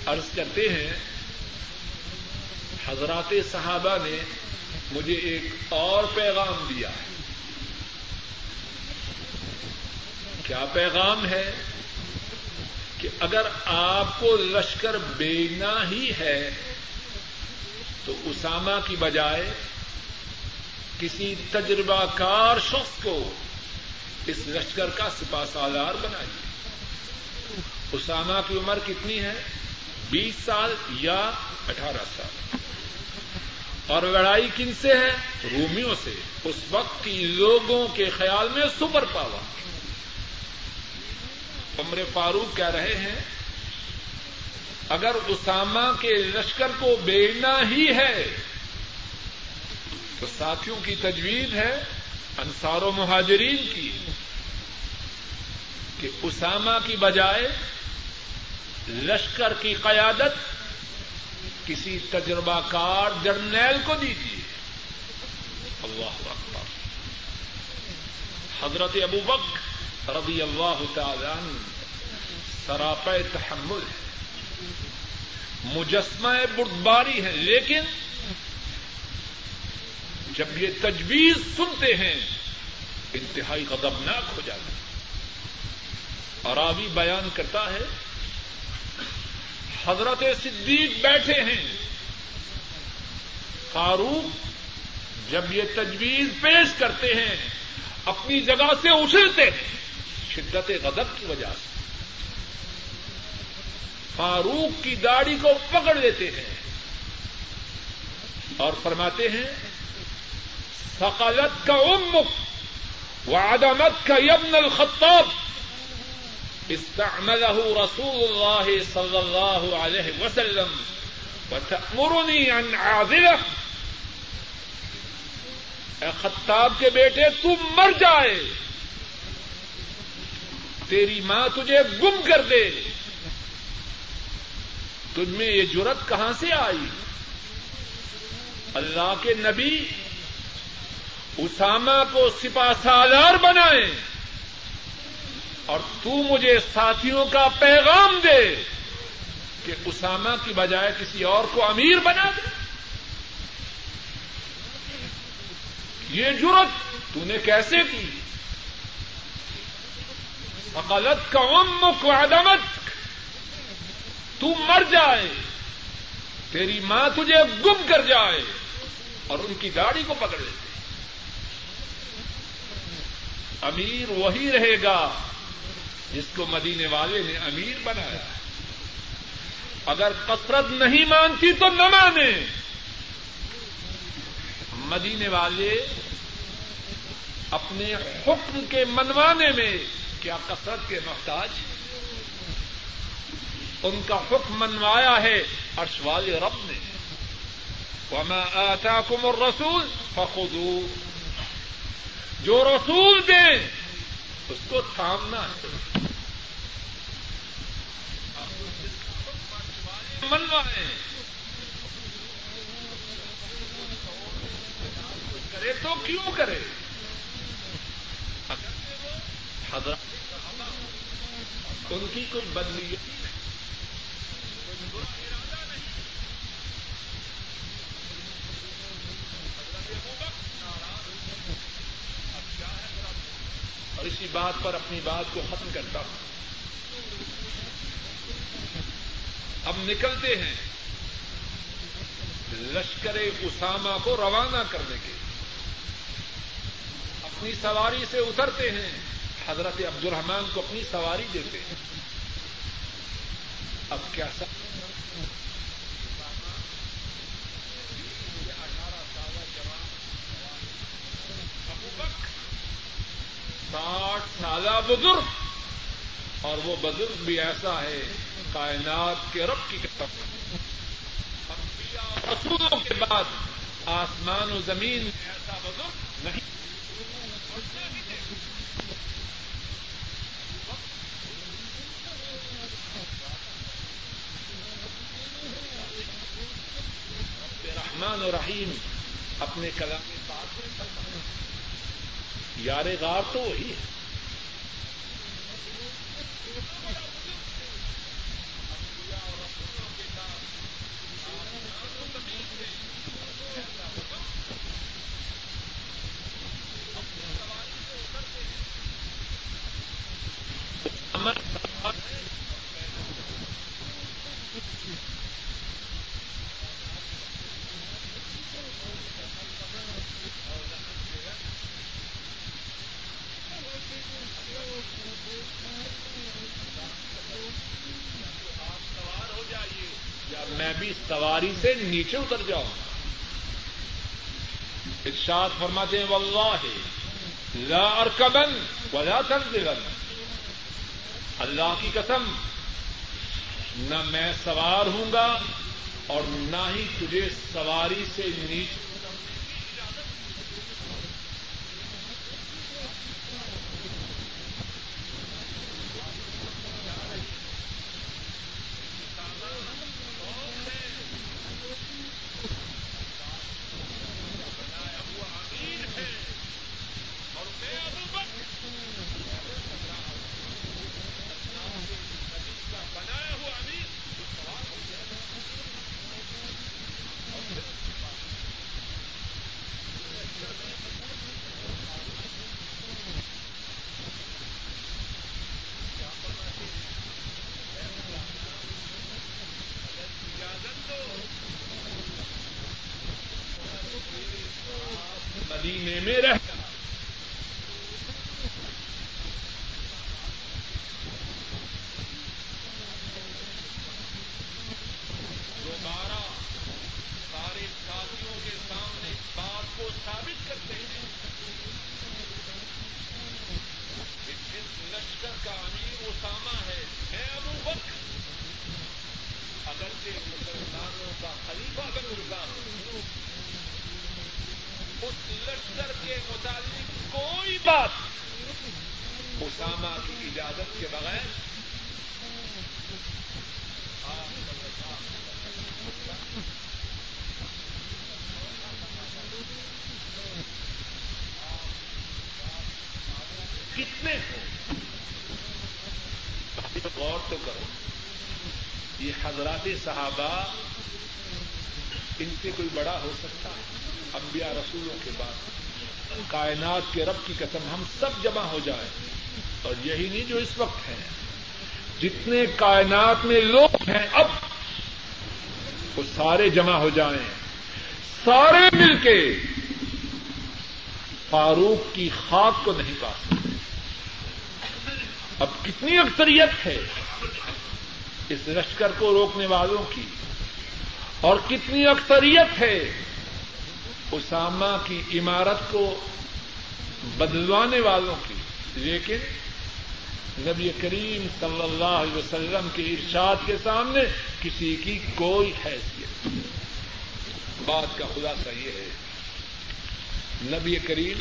A: عرض کرتے ہیں حضرات صحابہ نے مجھے ایک اور پیغام دیا ہے۔ کیا پیغام ہے؟ کہ اگر آپ کو لشکر بینا ہی ہے، تو اسامہ کی بجائے کسی تجربہ کار شخص کو اس لشکر کا سپا سالار بنائیے۔ اسامہ کی عمر کتنی ہے؟ بیس سال یا اٹھارہ سال؟ اور لڑائی کن سے ہے؟ رومیوں سے۔ اس وقت کی لوگوں کے خیال میں سپر پاور۔ عمر فاروق کہہ رہے ہیں، اگر اسامہ کے لشکر کو بیڑنا ہی ہے، تو ساتھیوں کی تجویز ہے انصار و مہاجرین کی، کہ اسامہ کی بجائے لشکر کی قیادت کسی تجربہ کار جرنیل کو دیجیے۔ اللہ اکبر۔ حضرت ابو بک رضی اللہ تعالی سراپ تحمل ہے مجسمہ بردباری ہے لیکن جب یہ تجویز سنتے ہیں، انتہائی قدمناک ہو جاتا ہے اور آبی بیان کرتا ہے حضرت صدیق بیٹھے ہیں۔ فاروق جب یہ تجویز پیش کرتے ہیں، اپنی جگہ سے اچھلتے ہیں، شدت غضب کی وجہ سے۔ فاروق کی داڑھی کو پکڑ لیتے ہیں اور فرماتے ہیں، ثقلت کا امک، وعدمت کا یبن الخطاب۔ استعمله رسول الله صلى الله عليه وسلم. وتأمرني عن عاذله اے خطاب کے بیٹے، تم مر جائے. تیری ماں تجھے گم کر دے. تجھ میں یہ جرت کہاں سے آئی؟ اللہ کے نبی اسامہ کو سپا سالار بنائے. اور تو مجھے ساتھیوں کا پیغام دے کہ اسامہ کی بجائے کسی اور کو امیر بنا دے۔ یہ جرت تو نے کیسے کی؟ عقلت کا امک و عدمت۔ تو مر جائے۔ تیری ماں تجھے گم کر جائے اور ان کی داڑھی کو پکڑ لیتے امیر وہی رہے گا۔ جس کو مدینے والے نے امیر بنایا۔ اگر کثرت نہیں مانتی تو نہ مانے۔ مدینے والے اپنے حکم کے منوانے میں کیا کثرت کے محتاج ان کا حکم منوایا ہے ارش والے رب نے۔ وما آتاكم الرسول فخذوه۔ جو رسول دیں، اس کو تھامنا ہے۔ منوائے کرے تو کیوں کرے؟ حضرت ان کی کوئی بدلی اور اسی بات پر اپنی بات کو ختم کرتا ہوں۔ ہم نکلتے ہیں لشکر اسامہ کو روانہ کرنے کے اپنی سواری سے اترتے ہیں۔ حضرت عبد الرحمان کو اپنی سواری دیتے ہیں۔ اب کیا سب ساٹھ سالہ بزرگ اور وہ بزرگ بھی ایسا ہے۔ کائنات کے رب کی قسم۔ رسولوں کے بعد آسمان و زمین میں ایسا بزرگ نہیں۔ رحمان و رحیم اپنے کلام میں بات یار غار تو وہی ہے۔ سواری سے نیچے اتر جاؤ ارشاد فرماتے ہیں، واللہ، لا ارکبن ولا تنزلن اللہ کی قسم، نہ میں سوار ہوں گا اور نہ ہی تجھے سواری سے نیچے اس لشکر کے متعلق کوئی بات اسامہ کی اجازت کے بغیر کتنے غور تو کرو۔ یہ حضرات صحابہ ان سے کوئی بڑا ہو سکتا ہے؟ انبیاء رسولوں کے بعد۔ کائنات کے رب کی قسم ہم سب جمع ہو جائیں۔ اور یہی نہیں جو اس وقت ہیں۔ جتنے کائنات میں لوگ ہیں اب، وہ سارے جمع ہو جائیں۔ سارے مل کے فاروق کی خاک کو نہیں پا سکتے۔ اب کتنی اکثریت ہے اس لشکر کو روکنے والوں کی۔ اور کتنی اکثریت ہے اسامہ کی عمارت کو بدلوانے والوں کی لیکن نبی کریم صلی اللہ علیہ وسلم کے ارشاد کے سامنے کسی کی کوئی حیثیت بات کا خلاصہ یہ ہے، نبی کریم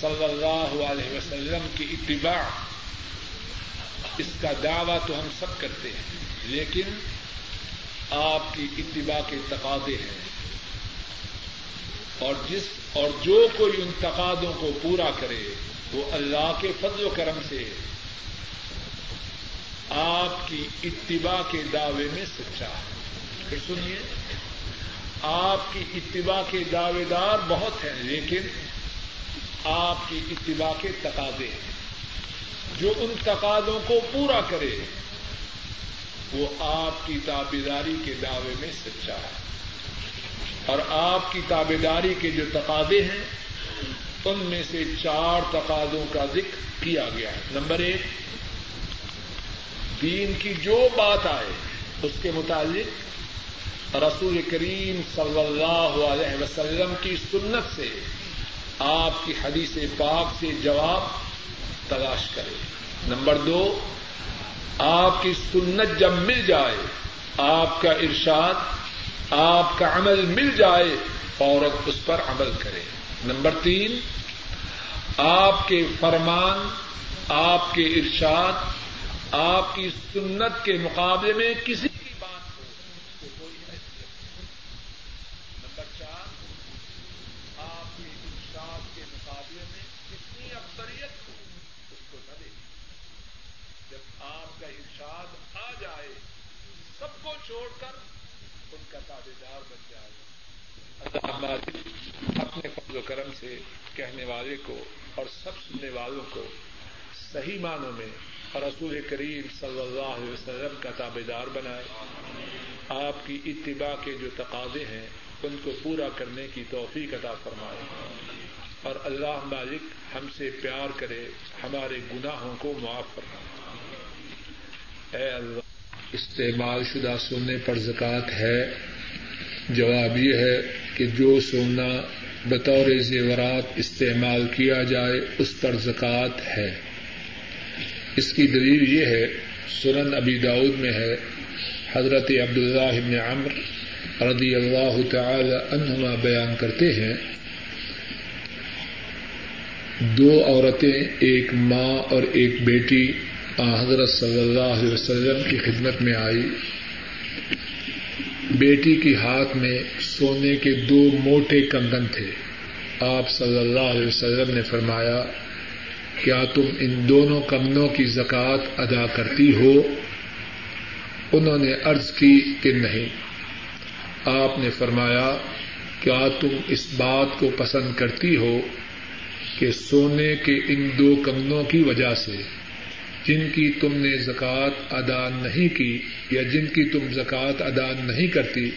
A: صلی اللہ علیہ وسلم کی اتباع، اس کا دعوی تو ہم سب کرتے ہیں، لیکن آپ کی اتباع کے تقاضے ہیں۔ اور جس اور جو کوئی ان تقاضوں کو پورا کرے، وہ اللہ کے فضل و کرم سے آپ کی اتباع کے دعوے میں سچا ہے۔ پھر سنیے، آپ کی اتباع کے دعوے دار بہت ہیں، لیکن آپ کی اتباع کے تقاضے ہیں۔ جو ان تقاضوں کو پورا کرے، وہ آپ کی تابیداری کے دعوے میں سچا ہے۔ اور آپ کی تابیداری کے جو تقاضے ہیں، ان میں سے چار تقاضوں کا ذکر کیا گیا ہے۔ نمبر ایک، دین کی جو بات آئے، اس کے متعلق رسول کریم صلی اللہ علیہ وسلم کی سنت سے آپ کی حدیث پاک سے جواب تلاش کرے نمبر دو، آپ کی سنت جب مل جائے، آپ کا ارشاد آپ کا عمل مل جائے عورت اس پر عمل کرے نمبر تین، آپ کے فرمان، آپ کے ارشاد، آپ کی سنت کے مقابلے میں کسی کی بات ہو کوئی حیثیت نمبر چار، آپ کے ارشاد کے مقابلے میں کتنی اکثریت ہو اس کو نہ دے جب آپ کا ارشاد آ جائے، سب کو چھوڑ کا تابے دار بن جائے۔ اللہ اپنے فضل و کرم سے کہنے والے کو اور سب سننے والوں کو صحیح معنوں میں اور رسول کریم صلی اللہ علیہ وسلم کا تابے دار بنائے۔ آپ کی اتباع کے جو تقاضے ہیں، ان کو پورا کرنے کی توفیق عطا فرمائے۔ اور اللہ مالک ہم سے پیار کرے، ہمارے گناہوں کو معاف فرمائے۔ اے اللہ۔ استعمال شدہ سونے پر زکوٰۃ ہے۔ جواب یہ ہے کہ جو سونا بطور زیورات استعمال کیا جائے، اس پر زکوٰۃ ہے۔ اس کی دلیل یہ ہے، سنن ابی داود میں ہے، حضرت عبداللہ ابن عمر رضی اللہ تعالی عنہما بیان کرتے ہیں، دو عورتیں، ایک ماں اور ایک بیٹی حضرت صلی اللہ علیہ وسلم کی خدمت میں آئی۔ بیٹی کی ہاتھ میں سونے کے دو موٹے کنگن تھے۔ آپ صلی اللہ علیہ وسلم نے فرمایا، کیا تم ان دونوں کمنوں کی زکوٰۃ ادا کرتی ہو؟ انہوں نے عرض کی کہ نہیں۔ آپ نے فرمایا، کیا تم اس بات کو پسند کرتی ہو کہ سونے کے ان دو کمنوں کی وجہ سے جن کی تم نے زکوٰۃ ادا نہیں کی یا جن کی تم زکوٰۃ ادا نہیں کرتی،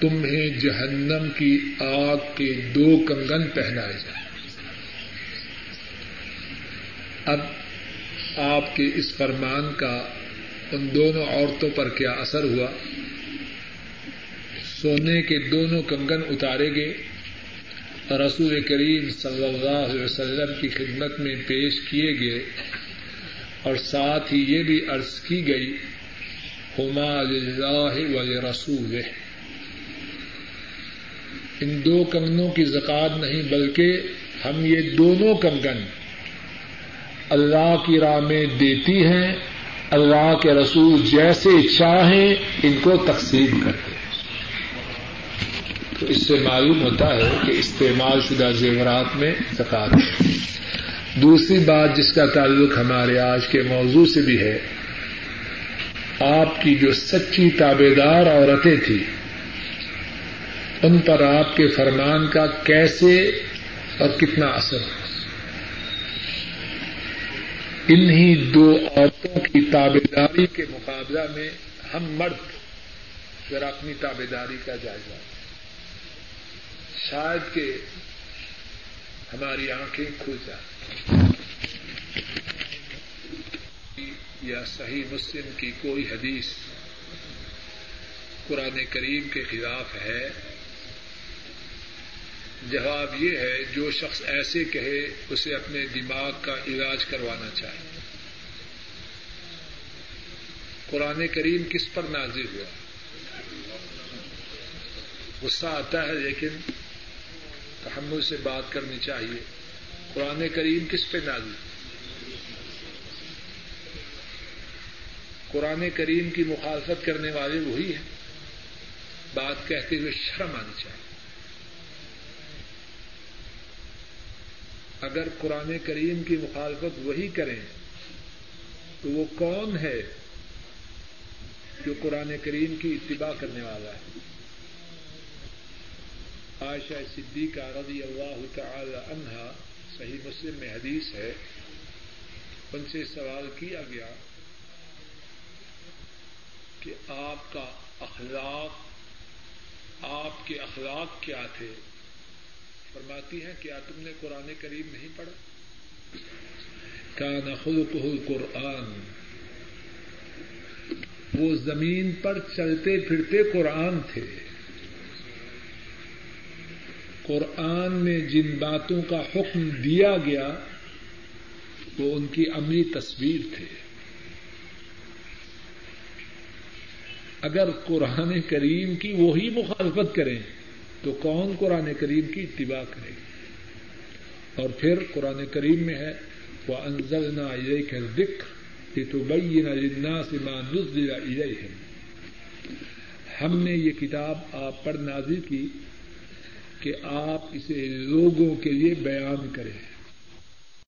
A: تمہیں جہنم کی آگ کے دو کنگن پہنائے جائیں۔ اب آپ کے اس فرمان کا ان دونوں عورتوں پر کیا اثر ہوا؟ سونے کے دونوں کنگن اتارے گئے۔ رسول کریم صلی اللہ علیہ وسلم کی خدمت میں پیش کیے گئے۔ اور ساتھ ہی یہ بھی عرض کی گئی، ہما اللہ و رسول ان دو کنگنوں کی زکات نہیں، بلکہ ہم یہ دونوں کنگن اللہ کی راہ میں دیتی ہیں، اللہ کے رسول جیسے چاہیں ان کو تقسیم کرتے ہیں۔ تو اس سے معلوم ہوتا ہے کہ استعمال شدہ زیورات میں زکات ہے۔ دوسری بات جس کا تعلق ہمارے آج کے موضوع سے بھی ہے، آپ کی جو سچی تابے دار عورتیں تھیں، ان پر آپ کے فرمان کا کیسے اور کتنا اثر؟ انہی دو عورتوں کی تابے داری کے مقابلہ میں ہم مرد، ذرا اپنی تابے داری کا جائزہ۔ شاید کہ ہماری آنکھیں کھل جائیں۔ یا صحیح مسلم کی کوئی حدیث قرآن کریم کے خلاف ہے؟ جواب یہ ہے، جو شخص ایسے کہے، اسے اپنے دماغ کا علاج کروانا چاہیے قرآن کریم کس پر نازل ہوا؟ غصہ آتا ہے، لیکن تحمل سے بات کرنی چاہیے۔ قرآن کریم کس پہ نازل؟ قرآن کریم کی مخالفت کرنے والے وہی ہیں۔ بات کہتے ہوئے شرم آنی چاہیے۔ اگر قرآن کریم کی مخالفت وہی کریں، تو وہ کون ہے جو قرآن کریم کی اتباع کرنے والا ہے؟ عائشہ صدیقہ رضی اللہ تعالی عنہا صحیح مسلم میں حدیث ہے۔ ان سے سوال کیا گیا کہ آپ کا اخلاق، آپ کے اخلاق کیا تھے؟ فرماتی ہیں، کیا تم نے قرآن کریم نہیں پڑھا؟ کا نخلق قرآن وہ زمین پر چلتے پھرتے قرآن تھے۔ قرآن میں جن باتوں کا حکم دیا گیا، وہ ان کی عملی تصویر تھے۔ اگر قرآن کریم کی وہی مخالفت کریں، تو کون قرآن کریم کی اتباع کرے اور پھر قرآن کریم میں ہے وہ انزل نہ کا ذکر کہ تو بئی نہ سے ہے ہم نے یہ کتاب آپ پر نازل کی۔ کہ آپ اسے لوگوں کے لیے بیان کریں۔